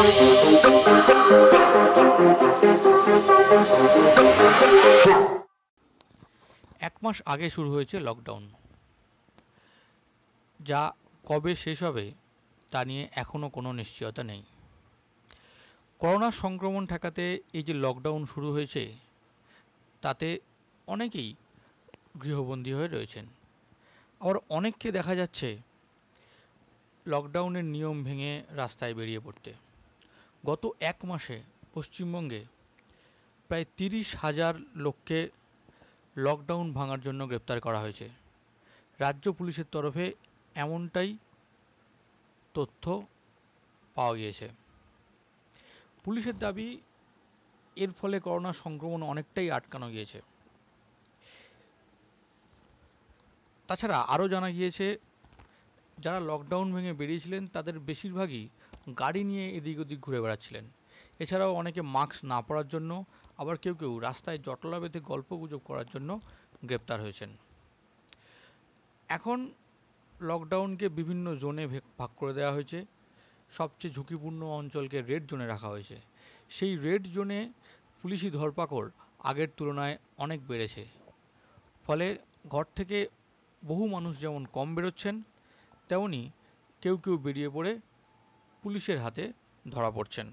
এক মাস আগে শুরু হয়েছে লকডাউন যা কবে শেষ হবে, তা নিয়ে এখনও কোনো নিশ্চয়তা নেই। করোনা সংক্রমণ ঠেকাতে এই যে লকডাউন শুরু হয়েছে, তাতে অনেকেই গৃহবন্দী হয়ে রয়েছেন। আবার অনেককে দেখা যাচ্ছে লকডাউনের নিয়ম ভেঙে রাস্তায় বেরিয়ে পড়তে। গত এক মাসে পশ্চিমবঙ্গে প্রায় তিরিশ হাজার লোককে লকডাউন ভাঙার জন্য গ্রেপ্তার করা হয়েছে। রাজ্য পুলিশের তরফে এমনটাই তথ্য পাওয়া গিয়েছে। পুলিশের দাবি, এর ফলে করোনা সংক্রমণ অনেকটাই আটকানো গিয়েছে। তাছাড়া আরও জানা গিয়েছে যারা লকডাউন ভেঙে বেরিয়েছিলেন, তাদের বেশিরভাগই গাড়ি নিয়ে এদিক ওদিক ঘুরে বেড়াচ্ছিলেন। এছাড়াও অনেকে মাস্ক না পরার জন্য, আবার কেউ কেউ রাস্তায় জটলা বেঁধে গল্প গুজব করার জন্য গ্রেপ্তার হয়েছেন। এখন লকডাউনকে বিভিন্ন জোনে ভাগ করে দেওয়া হয়েছে। সবচেয়ে ঝুঁকিপূর্ণ অঞ্চলকে রেড জোনে রাখা হয়েছে। সেই রেড জোনে পুলিশি ধরপাকড় আগের তুলনায় অনেক বেড়েছে। ফলে ঘর থেকে বহু মানুষ যেমন কম বেরোচ্ছেন তেমনি কেউ কেউ বেরিয়ে পড়ে পুলিশের হাতে ধরা পড়ছেন।